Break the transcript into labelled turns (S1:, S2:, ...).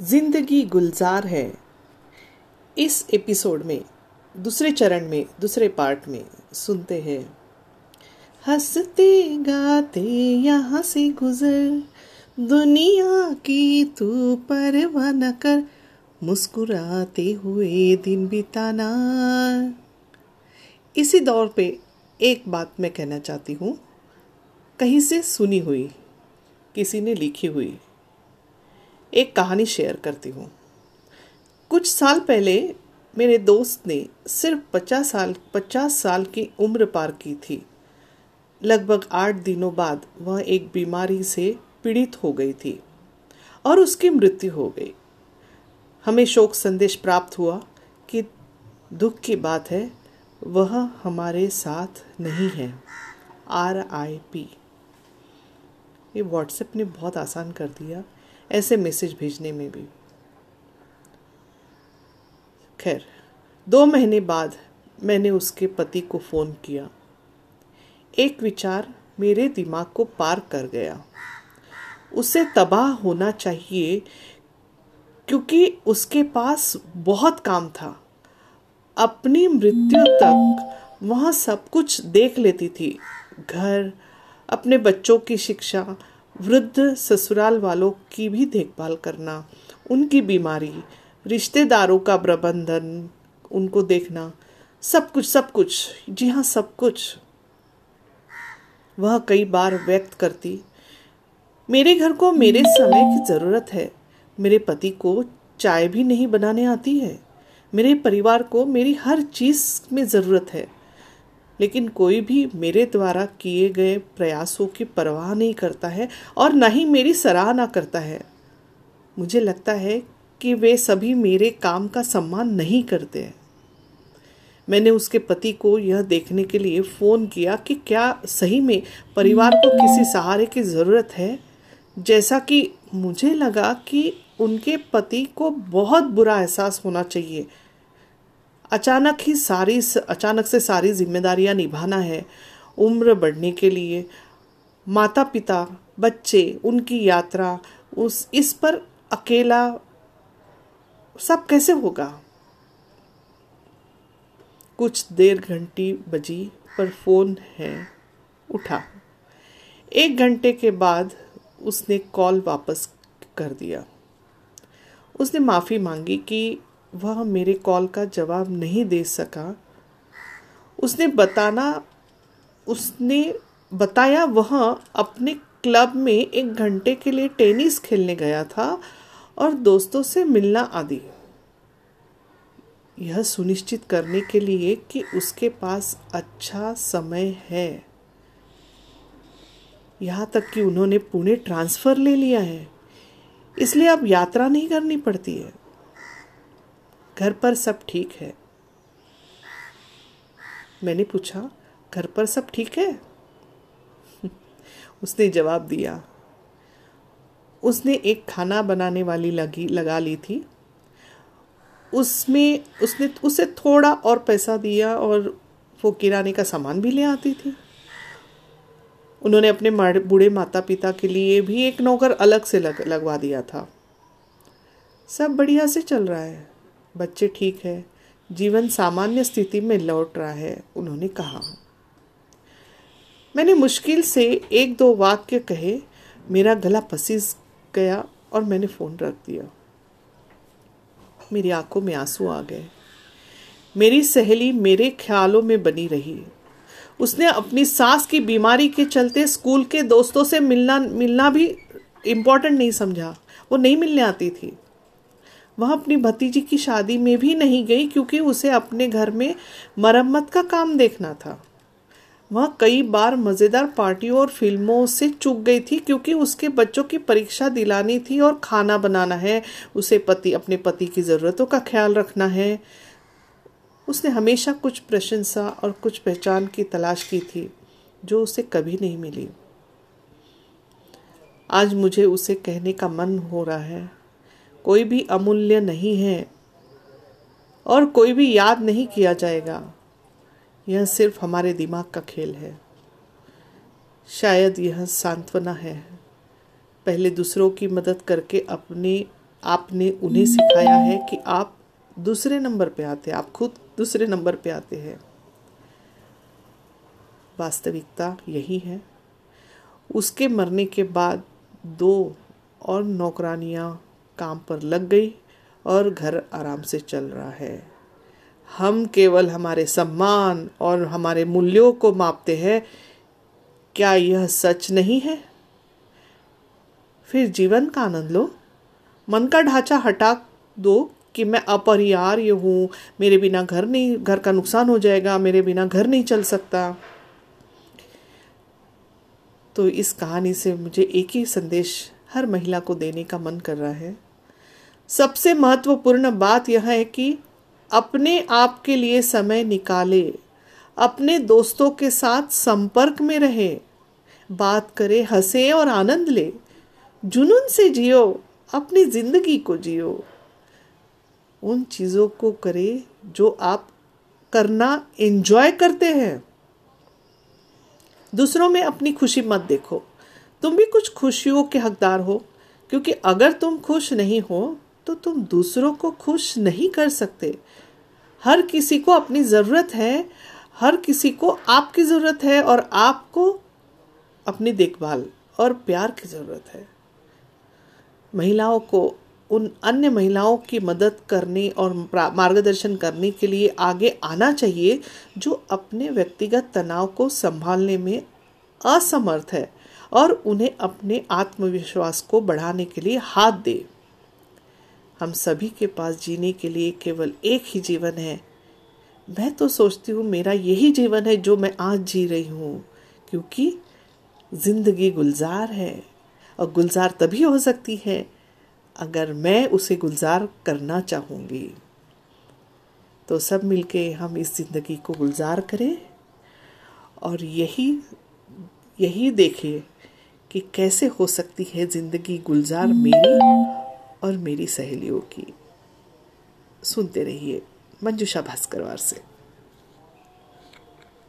S1: ज़िंदगी गुलजार है। इस एपिसोड में, दूसरे चरण में, दूसरे पार्ट में सुनते हैं। हँसते गाते यहाँ से गुजर, दुनिया की तू परवाह न कर, मुस्कुराते हुए दिन बिताना। इसी दौर पे एक बात मैं कहना चाहती हूँ, कहीं से सुनी हुई, किसी ने लिखी हुई। एक कहानी शेयर करती हूँ। कुछ साल पहले मेरे दोस्त ने सिर्फ़ पचास साल पचास साल की उम्र पार की थी। लगभग आठ दिनों बाद वह एक बीमारी से पीड़ित हो गई थी और उसकी मृत्यु हो गई। हमें शोक संदेश प्राप्त हुआ कि दुख की बात है, वह हमारे साथ नहीं है। आर आई पी ये व्हाट्सएप ने बहुत आसान कर दिया। ऐसे मैसेज भेजने में भी। खैर, दो महीने बाद मैंने उसके पति को फ़ोन किया। एक विचार मेरे दिमाग को पार कर गया। उसे तबाह होना चाहिए क्योंकि उसके पास बहुत काम था। अपनी मृत्यु तक वह सब कुछ देख लेती थी। घर, अपने बच्चों की शिक्षा वृद्ध ससुराल वालों की भी देखभाल करना, उनकी बीमारी, रिश्तेदारों का प्रबंधन, उनको देखना, सब कुछ सब कुछ। जी हाँ सब कुछ। वह कई बार व्यक्त करती, मेरे घर को मेरे समय की ज़रूरत है। मेरे पति को चाय भी नहीं बनाने आती है। मेरे परिवार को मेरी हर चीज़ में ज़रूरत है। लेकिन कोई भी मेरे द्वारा किए गए प्रयासों की परवाह नहीं करता है और न ही मेरी सराहना करता है। मुझे लगता है कि वे सभी मेरे काम का सम्मान नहीं करते हैं। मैंने उसके पति को यह देखने के लिए फ़ोन किया कि क्या सही में परिवार को किसी सहारे की ज़रूरत है? जैसा कि मुझे लगा कि उनके पति को बहुत बुरा एहसास होना चाहिए। अचानक ही सारी अचानक से सारी जिम्मेदारियाँ निभाना है उम्र बढ़ने के लिए। माता पिता बच्चे, उनकी यात्रा, उस, इस पर अकेला सब कैसे होगा? कुछ देर घंटी बजी, पर फ़ोन है, उठा। एक घंटे के बाद उसने कॉल वापस कर दिया। उसने माफ़ी मांगी कि वह मेरे कॉल का जवाब नहीं दे सका। उसने बताना, उसने बताया वह अपने क्लब में एक घंटे के लिए टेनिस खेलने गया था और दोस्तों से मिलना आदि। यह सुनिश्चित करने के लिए कि उसके पास अच्छा समय है। यहाँ तक कि उन्होंने पुणे ट्रांसफ़र ले लिया है। इसलिए अब यात्रा नहीं करनी पड़ती है। घर पर सब ठीक है? मैंने पूछा, घर पर सब ठीक है? उसने जवाब दिया। उसने एक खाना बनाने वाली लगी, लगा ली थी। उसमें, उसने, उसे थोड़ा और पैसा दिया और वो किराने का सामान भी ले आती थी। उन्होंने अपने बूढ़े माता पिता के लिए भी एक नौकर अलग से लग, लगवा दिया था। सब बढ़िया से चल रहा है। बच्चे ठीक है, जीवन सामान्य स्थिति में लौट रहा है, उन्होंने कहा। मैंने मुश्किल से एक दो वाक्य कहे, मेरा गला पसीज गया और मैंने फ़ोन रख दिया। मेरी आँखों में आँसू आ गए। मेरी सहेली मेरे ख्यालों में बनी रही। उसने अपनी सास की बीमारी के चलते स्कूल के दोस्तों से मिलना मिलना भी इम्पोर्टेंट नहीं समझा। वो नहीं मिलने आती थी। वह अपनी भतीजी की शादी में भी नहीं गई क्योंकि उसे अपने घर में मरम्मत का काम देखना था। वह कई बार मज़ेदार पार्टियों और फ़िल्मों से चूक गई थी क्योंकि उसके बच्चों की परीक्षा दिलानी थी और खाना बनाना है। उसे पति, अपने पति की ज़रूरतों का ख्याल रखना है। उसने हमेशा कुछ प्रशंसा और कुछ पहचान की तलाश की थी, जो उसे कभी नहीं मिली। आज मुझे उसे कहने का मन हो रहा है। कोई भी अमूल्य नहीं है और कोई भी याद नहीं किया जाएगा। यह सिर्फ़ हमारे दिमाग का खेल है। शायद यह सांत्वना है। पहले दूसरों की मदद करके अपने, आपने उन्हें सिखाया है कि आप दूसरे नंबर पे आते हैं। आप खुद दूसरे नंबर पे आते हैं। वास्तविकता यही है। उसके मरने के बाद दो और नौकरानियाँ काम पर लग गई और घर आराम से चल रहा है। हम केवल हमारे सम्मान और हमारे मूल्यों को मापते हैं। क्या यह सच नहीं है? फिर जीवन का आनंद लो। मन का ढांचा हटा दो कि मैं अपरिहार्य हूँ। मेरे बिना घर नहीं, घर का नुकसान हो जाएगा। मेरे बिना घर नहीं चल सकता। तो इस कहानी से मुझे एक ही संदेश हर महिला को देने का मन कर रहा है। सबसे महत्वपूर्ण बात यह है कि अपने आप के लिए समय निकाले, अपने दोस्तों के साथ संपर्क में रहे, बात करे, हंसे और आनंद ले। जुनून से जियो, अपनी ज़िंदगी को जियो। उन चीज़ों को करे जो आप करना एंजॉय करते हैं। दूसरों में अपनी खुशी मत देखो। तुम भी कुछ खुशियों के हकदार हो, क्योंकि अगर तुम खुश नहीं हो तो तुम दूसरों को खुश नहीं कर सकते। हर किसी को अपनी ज़रूरत है, हर किसी को आपकी ज़रूरत है और आपको अपनी देखभाल और प्यार की ज़रूरत है। महिलाओं को, उन अन्य महिलाओं की मदद करने और मार्गदर्शन करने के लिए आगे आना चाहिए, जो अपने व्यक्तिगत तनाव को संभालने में असमर्थ है और उन्हें अपने आत्मविश्वास को बढ़ाने के लिए हाथ दे। हम सभी के पास जीने के लिए केवल एक ही जीवन है। मैं तो सोचती हूँ मेरा यही जीवन है जो मैं आज जी रही हूँ, क्योंकि ज़िंदगी गुलजार है और गुलजार तभी हो सकती है अगर मैं उसे गुलजार करना चाहूँगी। तो सब मिलके हम इस ज़िंदगी को गुलजार करें और यही यही देखें कि कैसे हो सकती है ज़िंदगी गुलजार मेरी। और मेरी सहेलियों की। सुनते रहिए मंजुषा भास्करवार से।